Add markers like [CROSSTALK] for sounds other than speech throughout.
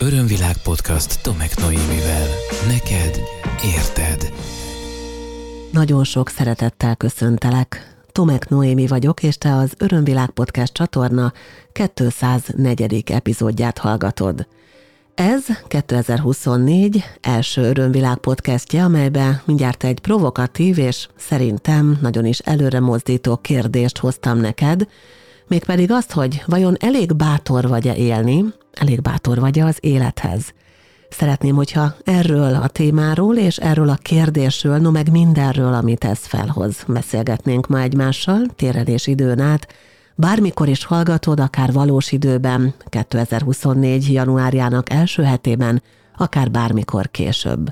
Örömvilág podcast Tomek Noémivel. Neked érted. Nagyon sok szeretettel köszöntelek. Tomek Noémi vagyok, és te az Örömvilág Podcast csatorna 204. epizódját hallgatod. Ez 2024 első Örömvilág podcastje, amelybe mindjárt egy provokatív és szerintem nagyon is előre mozdító kérdést hoztam neked, mégpedig azt, hogy vajon elég bátor vagy-e élni, elég bátor vagy-e az élethez. Szeretném, hogyha erről a témáról és erről a kérdésről, no meg mindenről, amit ez felhoz, beszélgetnénk ma egymással, térelés időn át, bármikor is hallgatod, akár valós időben, 2024. januárjának első hetében, akár bármikor később.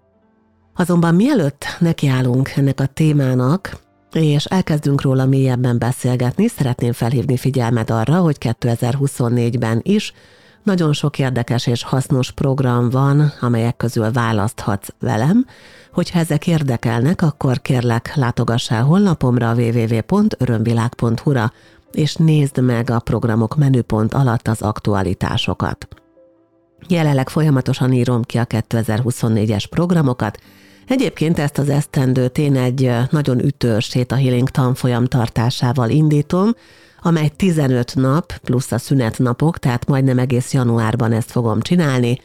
Azonban mielőtt nekiállunk ennek a témának, és elkezdünk róla mélyebben beszélgetni, szeretném felhívni figyelmet arra, hogy 2024-ben is nagyon sok érdekes és hasznos program van, amelyek közül választhatsz velem. Hogyha ezek érdekelnek, akkor kérlek látogass el honlapomra www.örömvilág.hu-ra, és nézd meg a programok menüpont alatt az aktualitásokat. Jelenleg folyamatosan írom ki a 2024-es programokat, Egyébként ezt az esztendőt én egy nagyon ütős a Healing tanfolyam tartásával indítom, amely 15 nap plusz a szünetnapok, tehát majdnem egész januárban ezt fogom csinálni.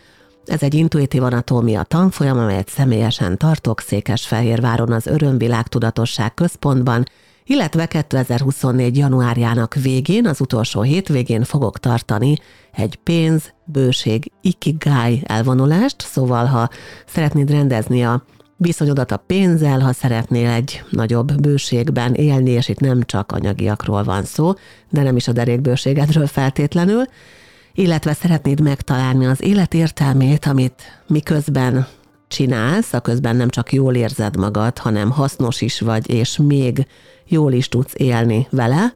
Ez egy intuitív anatómia tanfolyam, amelyet személyesen tartok Székesfehérváron az Örömvilág Tudatosság Központban, illetve 2024. januárjának végén, az utolsó hétvégén fogok tartani egy pénz, bőség, ikigai elvonulást, szóval ha szeretnéd rendezni a viszonyodat a pénzzel, ha szeretnél egy nagyobb bőségben élni, és itt nem csak anyagiakról van szó, de nem is a derékbőségedről feltétlenül, illetve szeretnéd megtalálni az élet értelmét, amit miközben csinálsz, a közben nem csak jól érzed magad, hanem hasznos is vagy, és még jól is tudsz élni vele,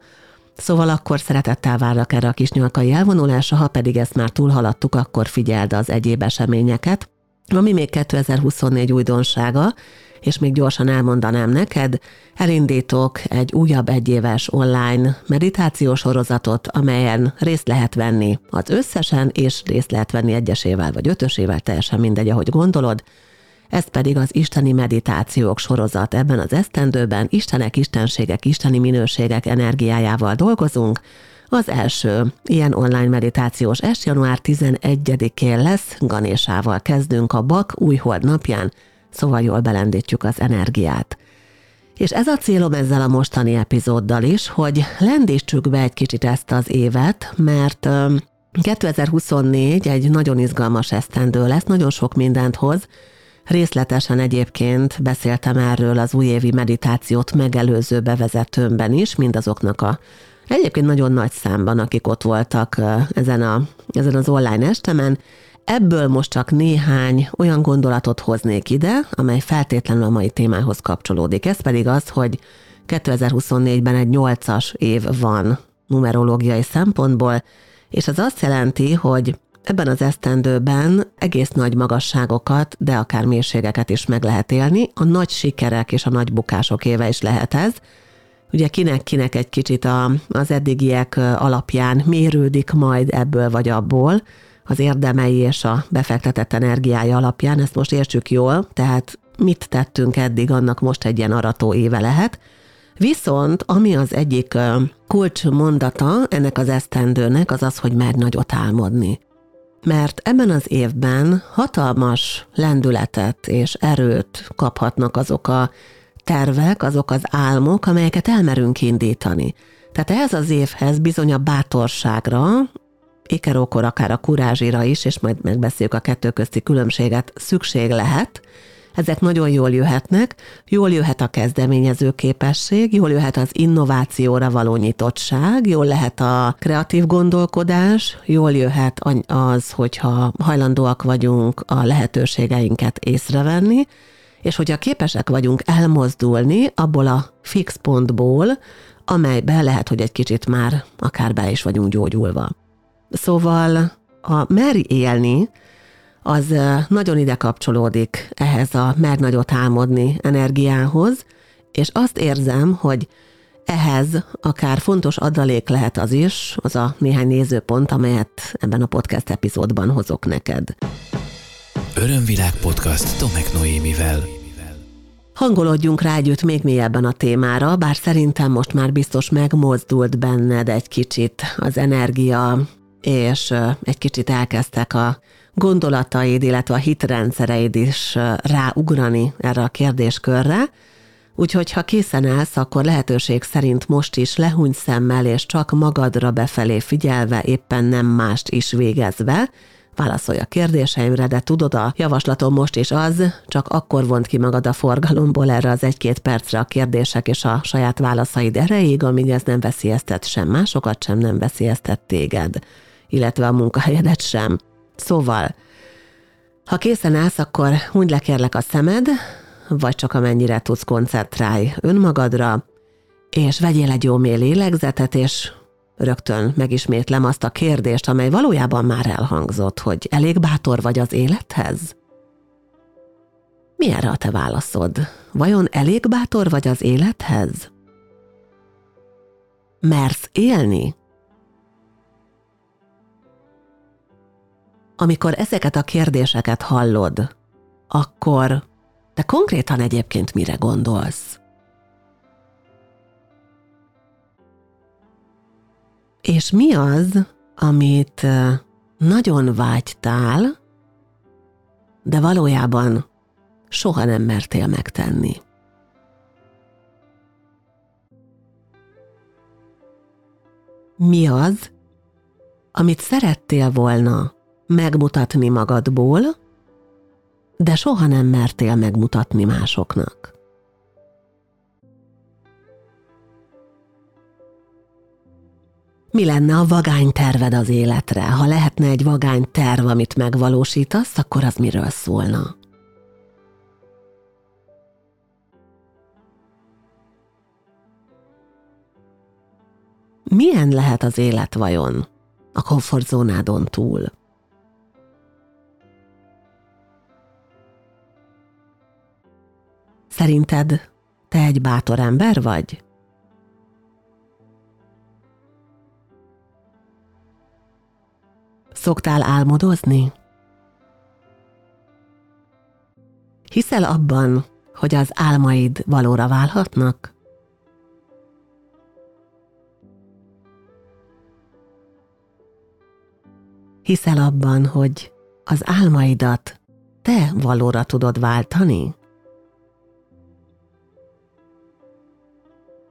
Szóval akkor szeretettel várlak erre a kis nyalkai elvonulásra, ha pedig ezt már túlhaladtuk, akkor figyeld az egyéb eseményeket, ami még 2024 újdonsága, és még gyorsan elmondanám neked, elindítok egy újabb egyéves online meditációs sorozatot, amelyen részt lehet venni az összesen, és részt lehet venni egyesével vagy ötösével, teljesen mindegy, ahogy gondolod. Ez pedig az isteni meditációk sorozat. Ebben az esztendőben istenek, istenségek, isteni minőségek energiájával dolgozunk, az első ilyen online meditációs est január 11-én lesz, Ganésával kezdünk a Bak újhold napján, szóval jól belendítjük az energiát. És ez a célom ezzel a mostani epizóddal is, hogy lendítsük be egy kicsit ezt az évet, mert 2024 egy nagyon izgalmas esztendő lesz, nagyon sok mindent hoz, Részletesen egyébként beszéltem erről az újévi meditációt megelőző bevezetőmben is, mindazoknak a Egyébként nagyon nagy számban, akik ott voltak ezen, a, ezen az online estemen, Ebből most csak néhány olyan gondolatot hoznék ide, amely feltétlenül a mai témához kapcsolódik. Ez pedig az, hogy 2024-ben egy 8-as év van numerológiai szempontból, és az azt jelenti, hogy ebben az esztendőben egész nagy magasságokat, de akár mélységeket is meg lehet élni. A nagy sikerek és a nagy bukások éve is lehet ez, ugye kinek-kinek egy kicsit a, az eddigiek alapján mérődik majd ebből vagy abból, az érdemei és a befektetett energiája alapján, ezt most értsük jól, tehát mit tettünk eddig, annak most egy ilyen arató éve lehet. Viszont ami az egyik kulcs mondata ennek az esztendőnek, az az, hogy mer nagyot álmodni. Mert ebben az évben hatalmas lendületet és erőt kaphatnak azok a tervek, azok az álmok, amelyeket elmerünk indítani. Tehát ehhez az évhez bizony a bátorságra, ékerókor akár a kurázsira is, és majd megbeszéljük a kettő közti különbséget, szükség lehet, ezek nagyon jól jöhetnek, jól jöhet a kezdeményező képesség, jól jöhet az innovációra való nyitottság, jól lehet a kreatív gondolkodás, jól jöhet az, hogyha hajlandóak vagyunk a lehetőségeinket észrevenni, és hogyha képesek vagyunk elmozdulni abból a fix pontból, amelybe lehet, hogy egy kicsit már akár be is vagyunk gyógyulva. Szóval a meri élni, az nagyon ide kapcsolódik ehhez a mer nagyot álmodni energiához, és azt érzem, hogy Ehhez akár fontos adalék lehet az is, az a néhány nézőpont, amelyet ebben a podcast epizódban hozok neked. Örömvilág podcast Tomek Noémivel. Hangolódjunk rá még mélyebben a témára, bár szerintem most már biztos megmozdult benned egy kicsit az energia, és egy kicsit elkezdtek a gondolataid, illetve a hitrendszereid is ráugrani erre a kérdéskörre, Úgyhogy ha készen állsz, akkor lehetőség szerint most is lehúny szemmel, és csak magadra befelé figyelve, éppen nem mást is végezve, válaszolj a kérdéseimre, de tudod, a javaslatom most is az, csak akkor vont ki magad a forgalomból erre az egy-két percre a kérdések és a saját válaszaid erejéig, amíg ez nem veszélyeztet sem másokat, sem nem veszélyeztet téged, illetve a munkahelyedet sem. Szóval, ha készen állsz, akkor úgy lekérlek a szemed, vagy csak amennyire tudsz koncentrálj önmagadra, és vegyél egy jó mély lélegzetet, és rögtön megismétlem azt a kérdést, amely valójában már elhangzott, hogy elég bátor vagy az élethez? Mi erre a te válaszod? Vajon elég bátor vagy az élethez? Mersz élni? Amikor ezeket a kérdéseket hallod, akkor de konkrétan egyébként mire gondolsz? És mi az, amit nagyon vágytál, de valójában soha nem mertél megtenni? Mi az, amit szerettél volna megmutatni magadból, de soha nem mertél megmutatni másoknak. Mi lenne a vagány terved az életre? Ha lehetne egy vagány terv, amit megvalósítasz, akkor az miről szólna? Milyen lehet az élet vajon a komfortzónádon túl? Szerinted te egy bátor ember vagy? Szoktál álmodozni? Hiszel abban, hogy az álmaid valóra válhatnak? Hiszel abban, hogy az álmaidat te valóra tudod váltani?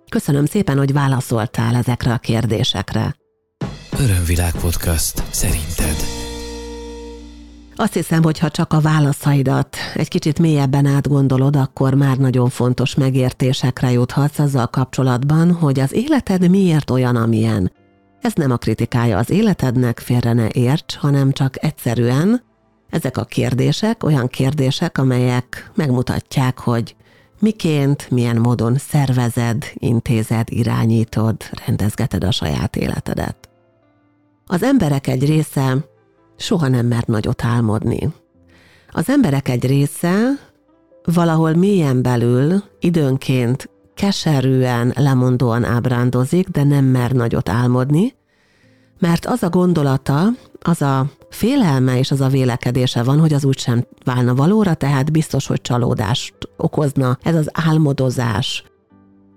Köszönöm szépen, hogy válaszoltál ezekre a kérdésekre. Örömvilág podcast. Szerinted? Azt hiszem, hogy ha csak a válaszaidat egy kicsit mélyebben átgondolod, akkor már nagyon fontos megértésekre juthatsz azzal kapcsolatban, hogy az életed miért olyan, amilyen. Ez nem a kritikája az életednek, félre ne érts, hanem csak egyszerűen ezek a kérdések olyan kérdések, amelyek megmutatják, hogy miként, milyen módon szervezed, intézed, irányítod, rendezgeted a saját életedet. Az emberek egy része soha nem mert nagyot álmodni. Az emberek egy része valahol mélyen belül időnként keserűen, lemondóan ábrándozik, de nem mer nagyot álmodni, mert az a gondolata, az a félelme és az a vélekedése van, hogy az úgysem válna valóra, tehát biztos, hogy csalódást okozna ez az álmodozás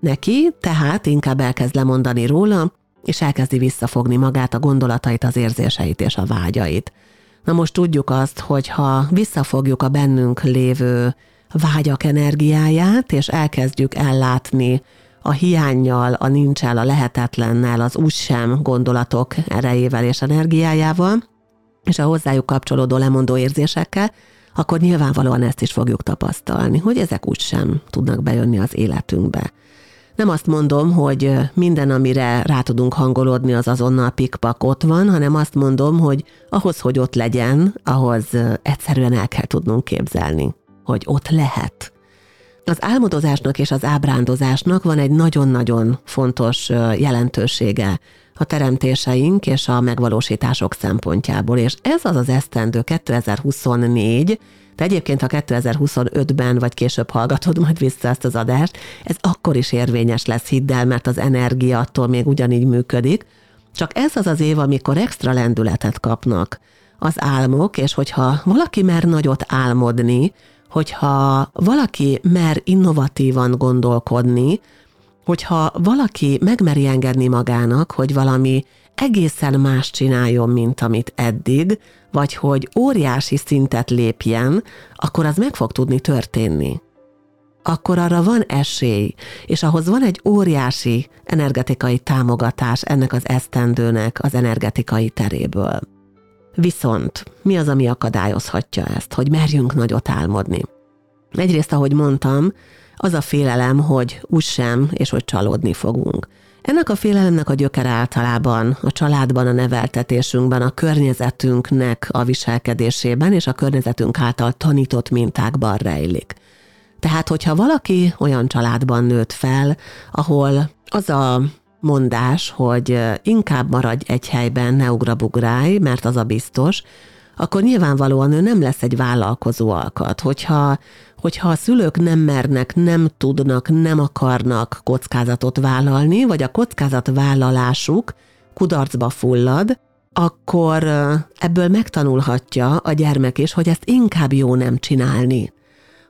neki, tehát inkább elkezd lemondani róla, és elkezdi visszafogni magát, a gondolatait, az érzéseit és a vágyait. Na most tudjuk azt, hogy ha visszafogjuk a bennünk lévő vágyak energiáját, és elkezdjük ellátni a hiányjal, a nincsel, a lehetetlennel, az úgysem gondolatok erejével és energiájával, és a hozzájuk kapcsolódó lemondó érzésekkel, akkor nyilvánvalóan ezt is fogjuk tapasztalni, hogy ezek úgysem tudnak bejönni az életünkbe. Nem azt mondom, hogy minden, amire rá tudunk hangolódni, az azonnal pikpak ott van, hanem azt mondom, hogy ahhoz, hogy ott legyen, ahhoz egyszerűen el kell tudnunk képzelni, hogy ott lehet. Az álmodozásnak és az ábrándozásnak van egy nagyon-nagyon fontos jelentősége a teremtéseink és a megvalósítások szempontjából. És ez az az esztendő 2024, de egyébként, ha 2025-ben vagy később hallgatod majd vissza ezt az adást, ez akkor is érvényes lesz, hidd el, mert az energia attól még ugyanígy működik. Csak ez az az év, amikor extra lendületet kapnak az álmok, és hogyha valaki mer nagyot álmodni, hogyha valaki mer innovatívan gondolkodni, hogyha valaki megmeri engedni magának, hogy valami egészen más csináljon, mint amit eddig, vagy hogy óriási szintet lépjen, akkor az meg fog tudni történni. Akkor arra van esély, és ahhoz van egy óriási energetikai támogatás ennek az esztendőnek az energetikai teréből. Viszont mi az, ami akadályozhatja ezt, hogy merjünk nagyot álmodni? Egyrészt, ahogy mondtam, az a félelem, hogy úgysem, és hogy csalódni fogunk. Ennek a félelemnek a gyökere általában a családban, a neveltetésünkben, a környezetünknek a viselkedésében és a környezetünk által tanított mintákban rejlik. Tehát, hogyha valaki olyan családban nőtt fel, ahol az a mondás, hogy inkább maradj egy helyben, ne ugrabugrálj, mert az a biztos, akkor nyilvánvalóan ő nem lesz egy vállalkozó alkat. Hogyha, hogyha a szülők nem mernek, nem tudnak, nem akarnak kockázatot vállalni, vagy a kockázatvállalásuk kudarcba fullad, akkor ebből megtanulhatja a gyermek is, hogy ezt inkább jó nem csinálni.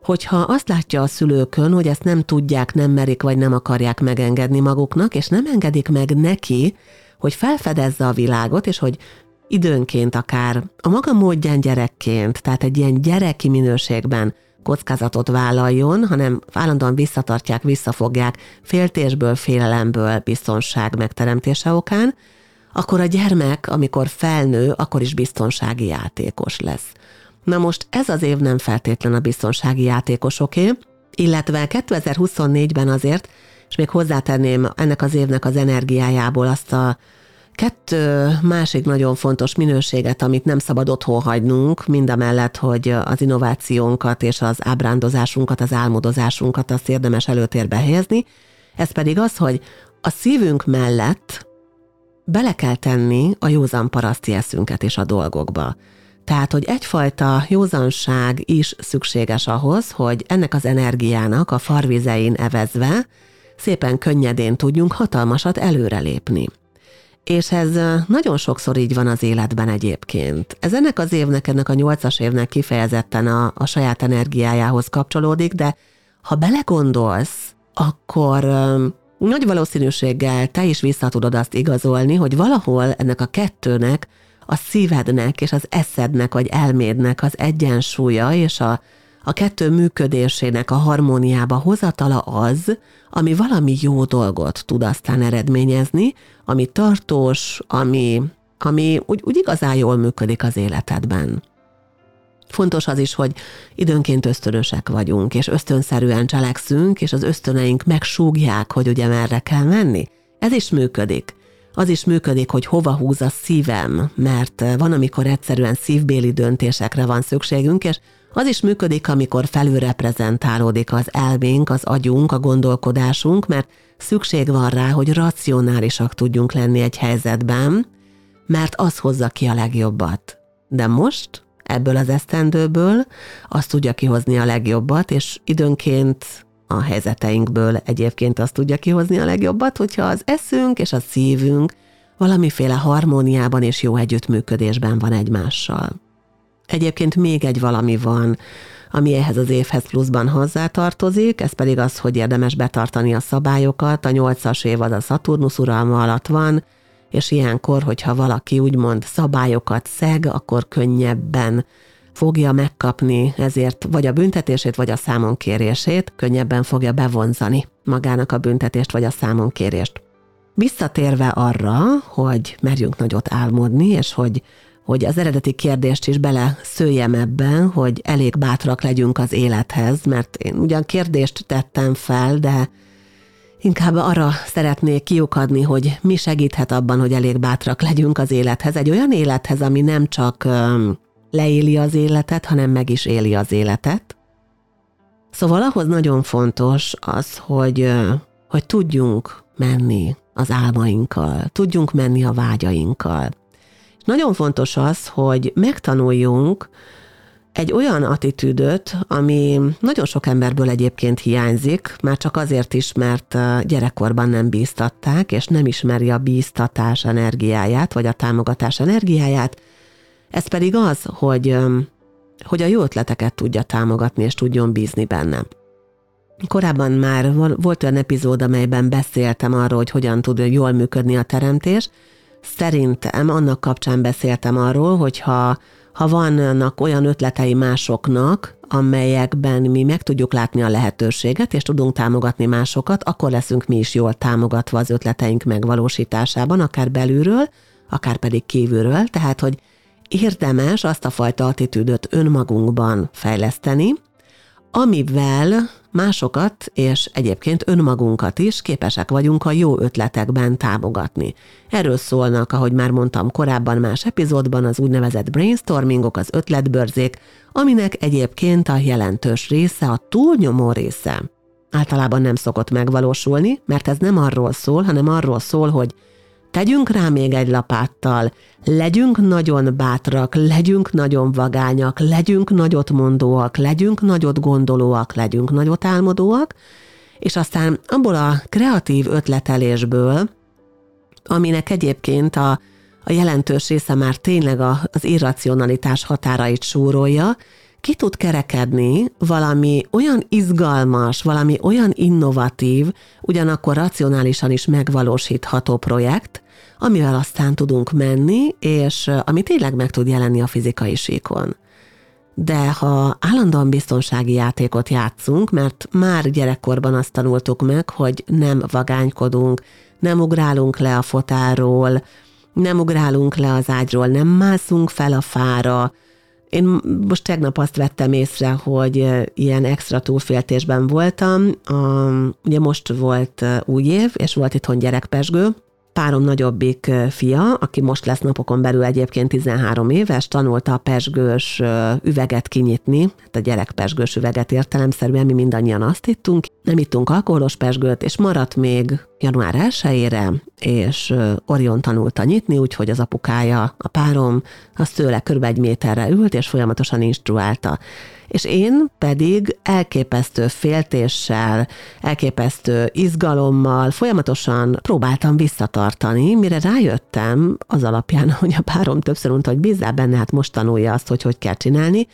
Hogyha azt látja a szülőkön, hogy ezt nem tudják, nem merik, vagy nem akarják megengedni maguknak, és nem engedik meg neki, hogy felfedezze a világot, és hogy időnként akár a maga módján gyerekként, tehát egy ilyen gyereki minőségben kockázatot vállaljon, hanem állandóan visszatartják, visszafogják féltésből, félelemből, biztonság megteremtése okán, akkor a gyermek, amikor felnő, akkor is biztonsági játékos lesz. Na most ez az év nem feltétlen a biztonsági játékosoké, illetve 2024-ben azért, és még hozzátenném ennek az évnek az energiájából azt a Kettő másik nagyon fontos minőséget, amit nem szabad otthon hagynunk, mind a mellett, hogy az innovációnkat és az ábrándozásunkat, az álmodozásunkat azt érdemes előtérbe helyezni, ez pedig az, hogy a szívünk mellett bele kell tenni a józan paraszti eszünket is a dolgokba. Tehát, hogy egyfajta józanság is szükséges ahhoz, hogy ennek az energiának a farvizein evezve szépen könnyedén tudjunk hatalmasat előrelépni. És ez nagyon sokszor így van az életben egyébként. Ez ennek az évnek, ennek a nyolcas évnek kifejezetten a, a saját energiájához kapcsolódik, de ha belegondolsz, akkor nagy valószínűséggel te is vissza tudod azt igazolni, hogy valahol ennek a kettőnek, a szívednek és az eszednek vagy elmédnek az egyensúlya és a, a kettő működésének a harmóniába hozatala az, ami valami jó dolgot tud aztán eredményezni, ami tartós, ami, ami úgy, úgy igazán jól működik az életedben. Fontos az is, hogy időnként ösztönösek vagyunk, és ösztönszerűen cselekszünk, és az ösztöneink megsúgják, hogy ugye merre kell menni. Ez is működik. Az is működik, hogy hova húz a szívem, mert van, amikor egyszerűen szívbéli döntésekre van szükségünk, és az is működik, amikor felülreprezentálódik az elménk, az agyunk, a gondolkodásunk, mert szükség van rá, hogy racionálisak tudjunk lenni egy helyzetben, mert az hozza ki a legjobbat. De most ebből az esztendőből azt tudja kihozni a legjobbat, és időnként a helyzeteinkből egyébként azt tudja kihozni a legjobbat, hogyha az eszünk és a szívünk valamiféle harmóniában és jó együttműködésben van egymással. Egyébként még egy valami van, ami ehhez az évhez pluszban hozzátartozik, ez pedig az, hogy érdemes betartani a szabályokat. A nyolcas az a Szaturnusz uralma alatt van, és ilyenkor, hogyha valaki úgymond szabályokat szeg, akkor könnyebben fogja megkapni ezért vagy a büntetését, vagy a számonkérését, könnyebben fogja bevonzani magának a büntetést, vagy a számonkérést. Visszatérve arra, hogy merjünk nagyot álmodni, és hogy hogy az eredeti kérdést is bele szőjem ebben, hogy elég bátrak legyünk az élethez, mert én ugyan kérdést tettem fel, de inkább arra szeretnék kiukadni, hogy mi segíthet abban, hogy elég bátrak legyünk az élethez. Egy olyan élethez, ami nem csak leéli az életet, hanem meg is éli az életet. Szóval ahhoz nagyon fontos az, hogy, hogy tudjunk menni az álmainkkal, tudjunk menni a vágyainkkal. Nagyon fontos az, hogy megtanuljunk egy olyan attitűdöt, ami nagyon sok emberből egyébként hiányzik, már csak azért is, mert gyerekkorban nem bíztatták, és nem ismeri a bíztatás energiáját, vagy a támogatás energiáját. Ez pedig az, hogy, hogy a jó ötleteket tudja támogatni, és tudjon bízni benne. Korábban már volt olyan epizód, amelyben beszéltem arról, hogy hogyan tud jól működni a teremtés. Szerintem annak kapcsán beszéltem arról, hogyha ha vannak olyan ötletei másoknak, amelyekben mi meg tudjuk látni a lehetőséget, és tudunk támogatni másokat, akkor leszünk mi is jól támogatva az ötleteink megvalósításában, akár belülről, akár pedig kívülről. Tehát, hogy érdemes azt a fajta attitűdöt önmagunkban fejleszteni, amivel másokat és egyébként önmagunkat is képesek vagyunk a jó ötletekben támogatni. Erről szólnak, ahogy már mondtam korábban más epizódban, az úgynevezett brainstormingok, az ötletbörzék, aminek egyébként a jelentős része, a túlnyomó része általában nem szokott megvalósulni, mert ez nem arról szól, hanem arról szól, hogy Tegyünk rá még egy lapáttal, legyünk nagyon bátrak, legyünk nagyon vagányak, legyünk nagyot mondóak, legyünk nagyot gondolóak, legyünk nagyot álmodóak, és aztán abból a kreatív ötletelésből, aminek egyébként a, a jelentős része már tényleg az irracionalitás határait súrolja, ki tud kerekedni valami olyan izgalmas, valami olyan innovatív, ugyanakkor racionálisan is megvalósítható projekt, amivel aztán tudunk menni, és ami tényleg meg tud jelenni a fizikai síkon. De ha állandóan biztonsági játékot játszunk, mert már gyerekkorban azt tanultuk meg, hogy nem vagánykodunk, nem ugrálunk le a fotáról, nem ugrálunk le az ágyról, nem mászunk fel a fára, én most tegnap azt vettem észre, hogy ilyen extra túlféltésben voltam. ugye most volt új év, és volt itthon gyerekpesgő, párom nagyobbik fia, aki most lesz napokon belül egyébként 13 éves, tanulta a pesgős üveget kinyitni, hát a gyerek pesgős üveget értelemszerűen, mi mindannyian azt ittunk, nem ittunk alkoholos pesgőt, és maradt még január 1 és Orion tanulta nyitni, úgyhogy az apukája, a párom, az tőle kb. egy méterre ült, és folyamatosan instruálta és én pedig elképesztő féltéssel, elképesztő izgalommal folyamatosan próbáltam visszatartani, mire rájöttem az alapján, [LAUGHS] hogy a párom többször mondta, hogy bízzál benne, hát most tanulja azt, hogy hogy kell csinálni,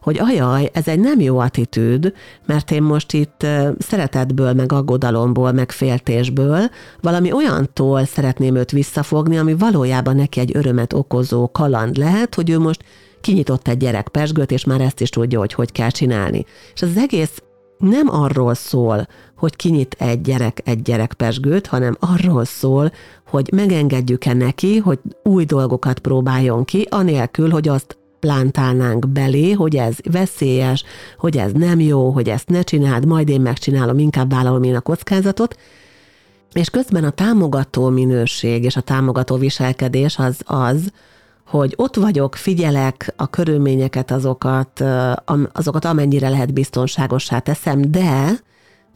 hogy ajaj, ez egy nem jó attitűd, mert én most itt szeretetből, meg aggodalomból, meg féltésből valami olyantól szeretném őt visszafogni, ami valójában neki egy örömet okozó kaland lehet, hogy ő most kinyitott egy gyerek pesgőt, és már ezt is tudja, hogy hogy kell csinálni. És az egész nem arról szól, hogy kinyit egy gyerek egy gyerek pesgőt, hanem arról szól, hogy megengedjük-e neki, hogy új dolgokat próbáljon ki, anélkül, hogy azt plántálnánk belé, hogy ez veszélyes, hogy ez nem jó, hogy ezt ne csináld, majd én megcsinálom, inkább vállalom én a kockázatot, és közben a támogató minőség és a támogató viselkedés az az, hogy ott vagyok, figyelek a körülményeket, azokat, azokat amennyire lehet biztonságossá teszem, de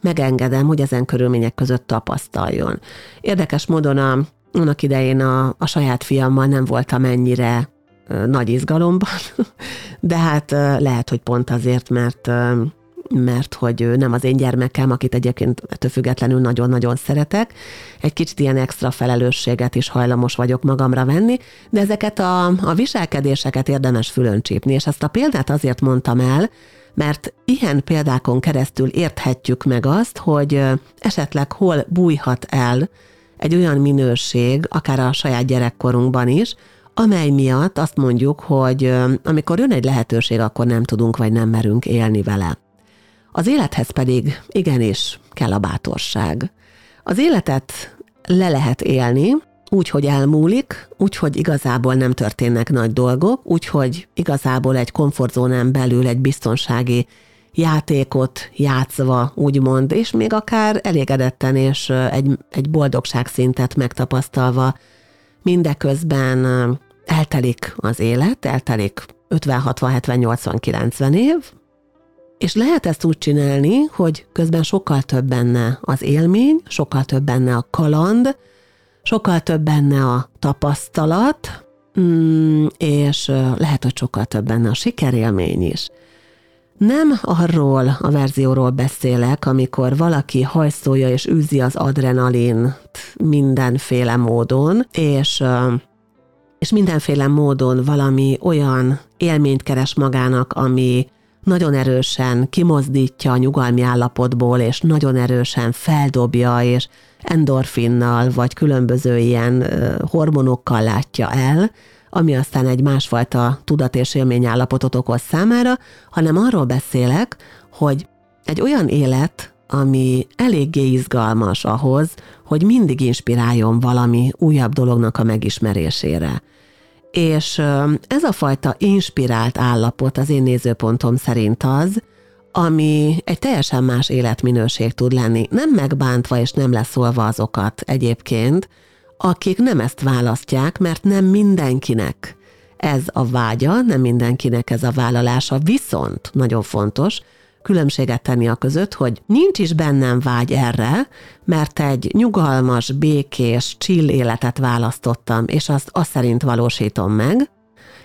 megengedem, hogy ezen körülmények között tapasztaljon. Érdekes módon a, annak idején a, a saját fiammal nem voltam ennyire nagy izgalomban, [LAUGHS] de hát lehet, hogy pont azért, mert mert hogy nem az én gyermekem, akit egyébként ettől függetlenül nagyon-nagyon szeretek. Egy kicsit ilyen extra felelősséget is hajlamos vagyok magamra venni, de ezeket a, a viselkedéseket érdemes fülön csípni, és ezt a példát azért mondtam el, mert ilyen példákon keresztül érthetjük meg azt, hogy esetleg hol bújhat el egy olyan minőség, akár a saját gyerekkorunkban is, amely miatt azt mondjuk, hogy amikor jön egy lehetőség, akkor nem tudunk vagy nem merünk élni vele. Az élethez pedig igenis kell a bátorság. Az életet le lehet élni, úgy, hogy elmúlik, úgy, hogy igazából nem történnek nagy dolgok, úgy, hogy igazából egy komfortzónán belül egy biztonsági játékot játszva, úgymond, és még akár elégedetten és egy, egy boldogság szintet megtapasztalva, mindeközben eltelik az élet, eltelik 50, 60, 70, 80, 90 év, és lehet ezt úgy csinálni, hogy közben sokkal több benne az élmény, sokkal több benne a kaland, sokkal több benne a tapasztalat, mm, és lehet, hogy sokkal több benne a sikerélmény is. Nem arról a verzióról beszélek, amikor valaki hajszolja és űzi az adrenalin mindenféle módon, és és mindenféle módon valami olyan élményt keres magának, ami nagyon erősen kimozdítja a nyugalmi állapotból, és nagyon erősen feldobja, és endorfinnal, vagy különböző ilyen hormonokkal látja el, ami aztán egy másfajta tudat és élményállapotot okoz számára, hanem arról beszélek, hogy egy olyan élet, ami eléggé izgalmas ahhoz, hogy mindig inspiráljon valami újabb dolognak a megismerésére. És ez a fajta inspirált állapot az én nézőpontom szerint az, ami egy teljesen más életminőség tud lenni, nem megbántva és nem leszólva azokat egyébként, akik nem ezt választják, mert nem mindenkinek ez a vágya, nem mindenkinek ez a vállalása, viszont nagyon fontos, különbséget tenni a között, hogy nincs is bennem vágy erre, mert egy nyugalmas, békés, chill életet választottam, és azt, azt szerint valósítom meg,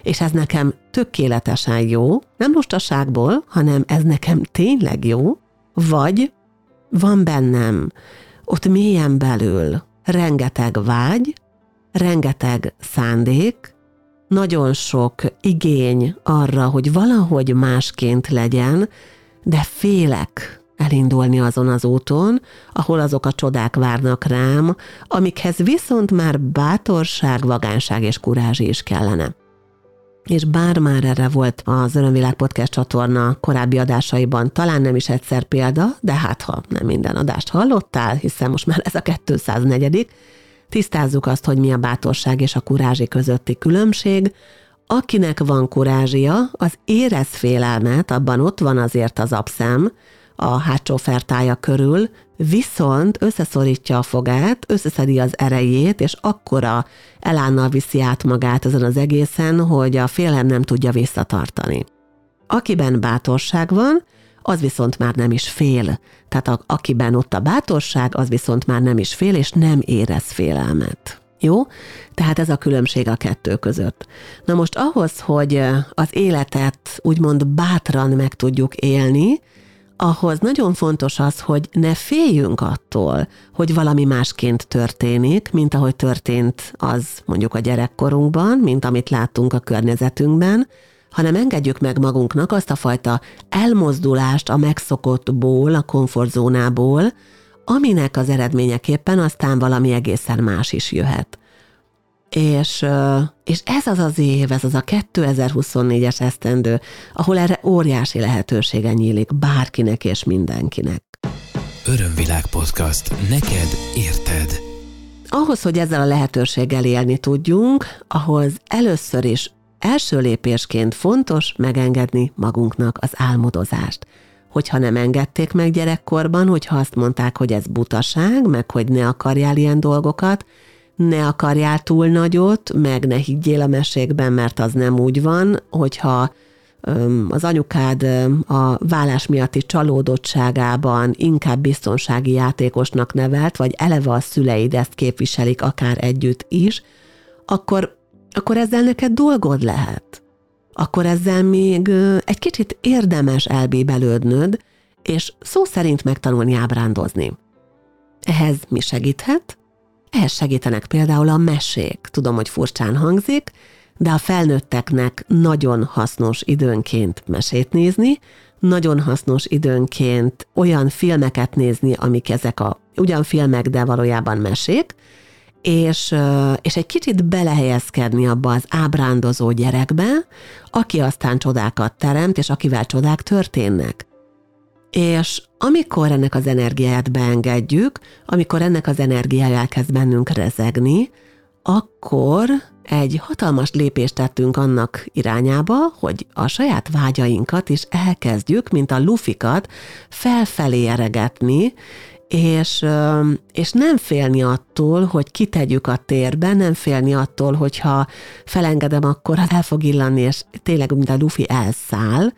és ez nekem tökéletesen jó, nem lustaságból, hanem ez nekem tényleg jó, vagy van bennem ott mélyen belül rengeteg vágy, rengeteg szándék, nagyon sok igény arra, hogy valahogy másként legyen, de félek elindulni azon az úton, ahol azok a csodák várnak rám, amikhez viszont már bátorság, vagánság és kurázsi is kellene. És bár már erre volt az Örömvilág Podcast csatorna korábbi adásaiban, talán nem is egyszer példa, de hát ha nem minden adást hallottál, hiszen most már ez a 204 tisztázzuk azt, hogy mi a bátorság és a kurázsi közötti különbség, Akinek van kurázsia, az érez félelmet, abban ott van azért az abszem, a hátsó fertája körül, viszont összeszorítja a fogát, összeszedi az erejét, és akkora elánnal viszi át magát ezen az egészen, hogy a félelem nem tudja visszatartani. Akiben bátorság van, az viszont már nem is fél. Tehát a, akiben ott a bátorság, az viszont már nem is fél, és nem érez félelmet. Jó? Tehát ez a különbség a kettő között. Na most ahhoz, hogy az életet úgymond bátran meg tudjuk élni, ahhoz nagyon fontos az, hogy ne féljünk attól, hogy valami másként történik, mint ahogy történt az mondjuk a gyerekkorunkban, mint amit láttunk a környezetünkben, hanem engedjük meg magunknak azt a fajta elmozdulást a megszokottból, a komfortzónából, aminek az eredményeképpen aztán valami egészen más is jöhet. És, és ez az az év, ez az a 2024-es esztendő, ahol erre óriási lehetősége nyílik bárkinek és mindenkinek. Örömvilág podcast. Neked érted. Ahhoz, hogy ezzel a lehetőséggel élni tudjunk, ahhoz először is első lépésként fontos megengedni magunknak az álmodozást hogyha nem engedték meg gyerekkorban, hogyha azt mondták, hogy ez butaság, meg hogy ne akarjál ilyen dolgokat, ne akarjál túl nagyot, meg ne higgyél a mesékben, mert az nem úgy van, hogyha az anyukád a vállás miatti csalódottságában inkább biztonsági játékosnak nevelt, vagy eleve a szüleid ezt képviselik akár együtt is, akkor, akkor ezzel neked dolgod lehet akkor ezzel még egy kicsit érdemes elbébelődnöd, és szó szerint megtanulni ábrándozni. Ehhez mi segíthet? Ehhez segítenek például a mesék. Tudom, hogy furcsán hangzik, de a felnőtteknek nagyon hasznos időnként mesét nézni, nagyon hasznos időnként olyan filmeket nézni, amik ezek a ugyan filmek, de valójában mesék, és, és egy kicsit belehelyezkedni abba az ábrándozó gyerekbe, aki aztán csodákat teremt, és akivel csodák történnek. És amikor ennek az energiáját beengedjük, amikor ennek az energiája elkezd bennünk rezegni, akkor egy hatalmas lépést tettünk annak irányába, hogy a saját vágyainkat is elkezdjük, mint a lufikat, felfelé eregetni, és, és nem félni attól, hogy kitegyük a térbe, nem félni attól, hogyha felengedem, akkor el fog illani, és tényleg, mint a lufi elszáll,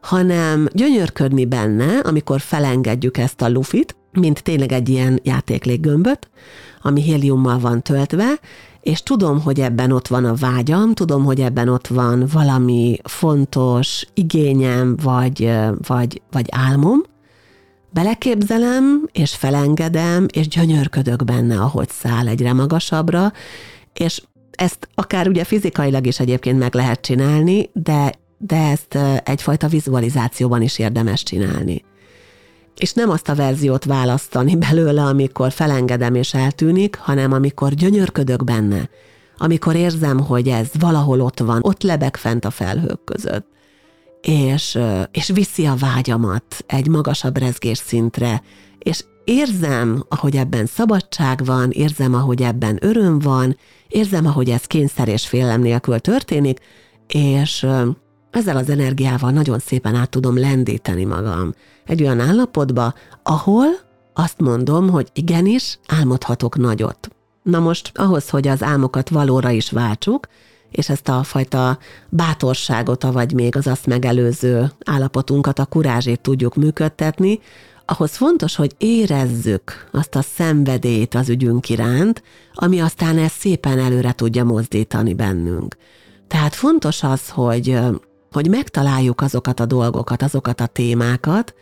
hanem gyönyörködni benne, amikor felengedjük ezt a lufit, mint tényleg egy ilyen játékléggömböt, ami héliummal van töltve, és tudom, hogy ebben ott van a vágyam, tudom, hogy ebben ott van valami fontos igényem, vagy, vagy, vagy álmom, beleképzelem, és felengedem, és gyönyörködök benne, ahogy száll egyre magasabbra, és ezt akár ugye fizikailag is egyébként meg lehet csinálni, de, de ezt egyfajta vizualizációban is érdemes csinálni. És nem azt a verziót választani belőle, amikor felengedem és eltűnik, hanem amikor gyönyörködök benne, amikor érzem, hogy ez valahol ott van, ott lebeg fent a felhők között, és, és viszi a vágyamat egy magasabb rezgés szintre, és érzem, ahogy ebben szabadság van, érzem, ahogy ebben öröm van, érzem, ahogy ez kényszer és félelem nélkül történik, és ezzel az energiával nagyon szépen át tudom lendíteni magam egy olyan állapotba, ahol azt mondom, hogy igenis, álmodhatok nagyot. Na most ahhoz, hogy az álmokat valóra is váltsuk, és ezt a fajta bátorságot, vagy még az azt megelőző állapotunkat, a kurázsét tudjuk működtetni, ahhoz fontos, hogy érezzük azt a szenvedélyt az ügyünk iránt, ami aztán ezt szépen előre tudja mozdítani bennünk. Tehát fontos az, hogy, hogy megtaláljuk azokat a dolgokat, azokat a témákat,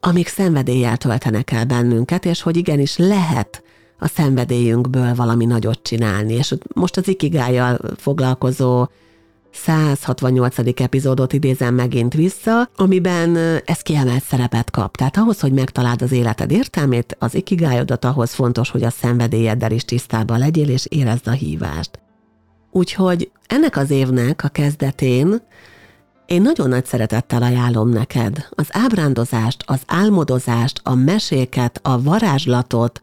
amik szenvedéllyel töltenek el bennünket, és hogy igenis lehet a szenvedélyünkből valami nagyot csinálni. És most az ikigájjal foglalkozó 168. epizódot idézem megint vissza, amiben ez kiemelt szerepet kap. Tehát ahhoz, hogy megtaláld az életed értelmét, az ikigájodat, ahhoz fontos, hogy a szenvedélyeddel is tisztában legyél, és érezd a hívást. Úgyhogy ennek az évnek a kezdetén én nagyon nagy szeretettel ajánlom neked az ábrándozást, az álmodozást, a meséket, a varázslatot,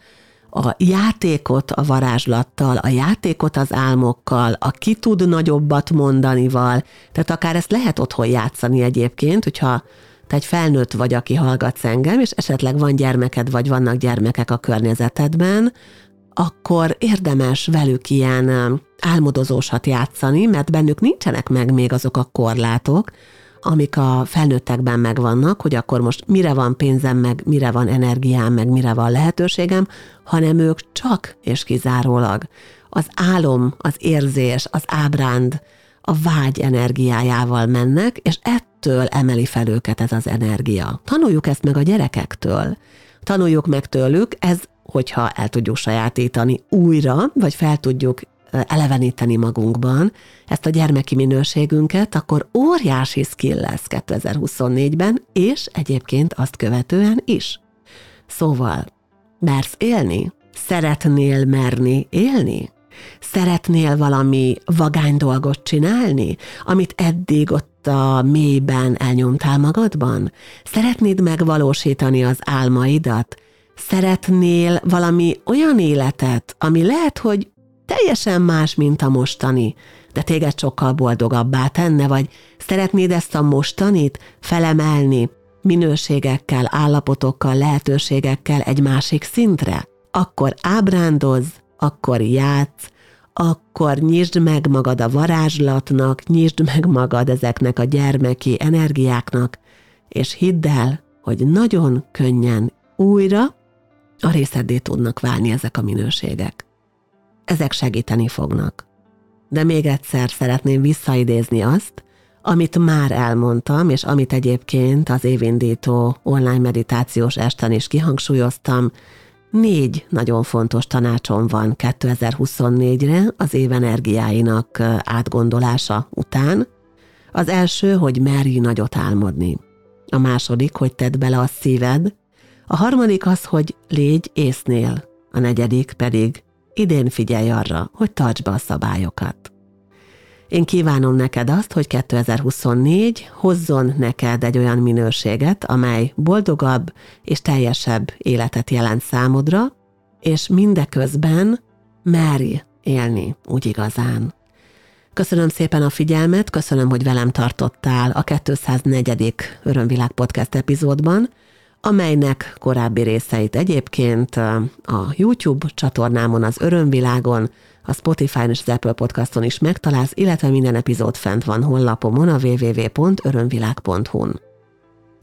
a játékot a varázslattal, a játékot az álmokkal, a ki tud nagyobbat mondanival, tehát akár ezt lehet otthon játszani egyébként, hogyha te egy felnőtt vagy, aki hallgatsz engem, és esetleg van gyermeked, vagy vannak gyermekek a környezetedben, akkor érdemes velük ilyen álmodozósat játszani, mert bennük nincsenek meg még azok a korlátok, amik a felnőttekben megvannak, hogy akkor most mire van pénzem, meg mire van energiám, meg mire van lehetőségem, hanem ők csak és kizárólag az álom, az érzés, az ábránd, a vágy energiájával mennek, és ettől emeli fel őket ez az energia. Tanuljuk ezt meg a gyerekektől. Tanuljuk meg tőlük, ez, hogyha el tudjuk sajátítani újra, vagy fel tudjuk eleveníteni magunkban ezt a gyermeki minőségünket, akkor óriási skill lesz 2024-ben, és egyébként azt követően is. Szóval, mersz élni? Szeretnél merni élni? Szeretnél valami vagány dolgot csinálni, amit eddig ott a mélyben elnyomtál magadban? Szeretnéd megvalósítani az álmaidat? Szeretnél valami olyan életet, ami lehet, hogy teljesen más, mint a mostani, de téged sokkal boldogabbá tenne, vagy szeretnéd ezt a mostanit felemelni minőségekkel, állapotokkal, lehetőségekkel egy másik szintre? Akkor ábrándoz, akkor játsz, akkor nyisd meg magad a varázslatnak, nyisd meg magad ezeknek a gyermeki energiáknak, és hidd el, hogy nagyon könnyen újra a részeddé tudnak válni ezek a minőségek ezek segíteni fognak. De még egyszer szeretném visszaidézni azt, amit már elmondtam, és amit egyébként az évindító online meditációs esten is kihangsúlyoztam, négy nagyon fontos tanácsom van 2024-re az év energiáinak átgondolása után. Az első, hogy merj nagyot álmodni. A második, hogy tedd bele a szíved. A harmadik az, hogy légy észnél. A negyedik pedig idén figyelj arra, hogy tartsd be a szabályokat. Én kívánom neked azt, hogy 2024 hozzon neked egy olyan minőséget, amely boldogabb és teljesebb életet jelent számodra, és mindeközben merj élni úgy igazán. Köszönöm szépen a figyelmet, köszönöm, hogy velem tartottál a 204. Örömvilág podcast epizódban, amelynek korábbi részeit egyébként a YouTube csatornámon, az Örömvilágon, a Spotify-on és az Apple Podcaston is megtalálsz, illetve minden epizód fent van honlapomon a www.örömvilág.hu-n.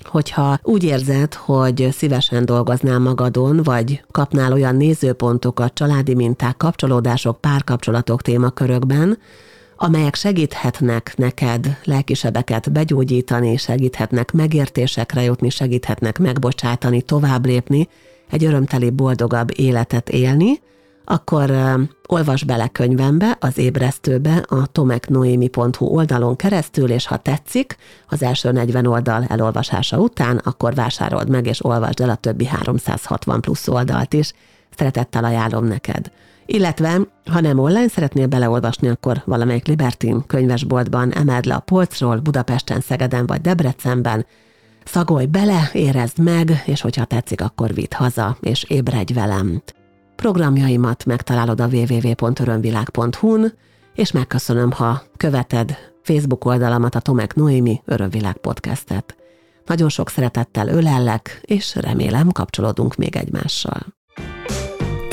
hogyha úgy érzed, hogy szívesen dolgoznál magadon, vagy kapnál olyan nézőpontokat, családi minták, kapcsolódások, párkapcsolatok témakörökben, amelyek segíthetnek neked lelkisebeket begyógyítani, segíthetnek megértésekre jutni, segíthetnek megbocsátani, tovább lépni, egy örömteli, boldogabb életet élni, akkor uh, olvas bele könyvembe, az ébresztőbe, a tomeknoemi.hu oldalon keresztül, és ha tetszik, az első 40 oldal elolvasása után, akkor vásárold meg, és olvasd el a többi 360 plusz oldalt is. Szeretettel ajánlom neked. Illetve, ha nem online szeretnél beleolvasni, akkor valamelyik Libertin könyvesboltban emeld le a polcról, Budapesten, Szegeden vagy Debrecenben, szagolj bele, érezd meg, és hogyha tetszik, akkor vidd haza, és ébredj velem. Programjaimat megtalálod a www.örömvilág.hu-n, és megköszönöm, ha követed Facebook oldalamat, a Tomek Noémi Örömvilág podcastet. Nagyon sok szeretettel ölellek, és remélem kapcsolódunk még egymással.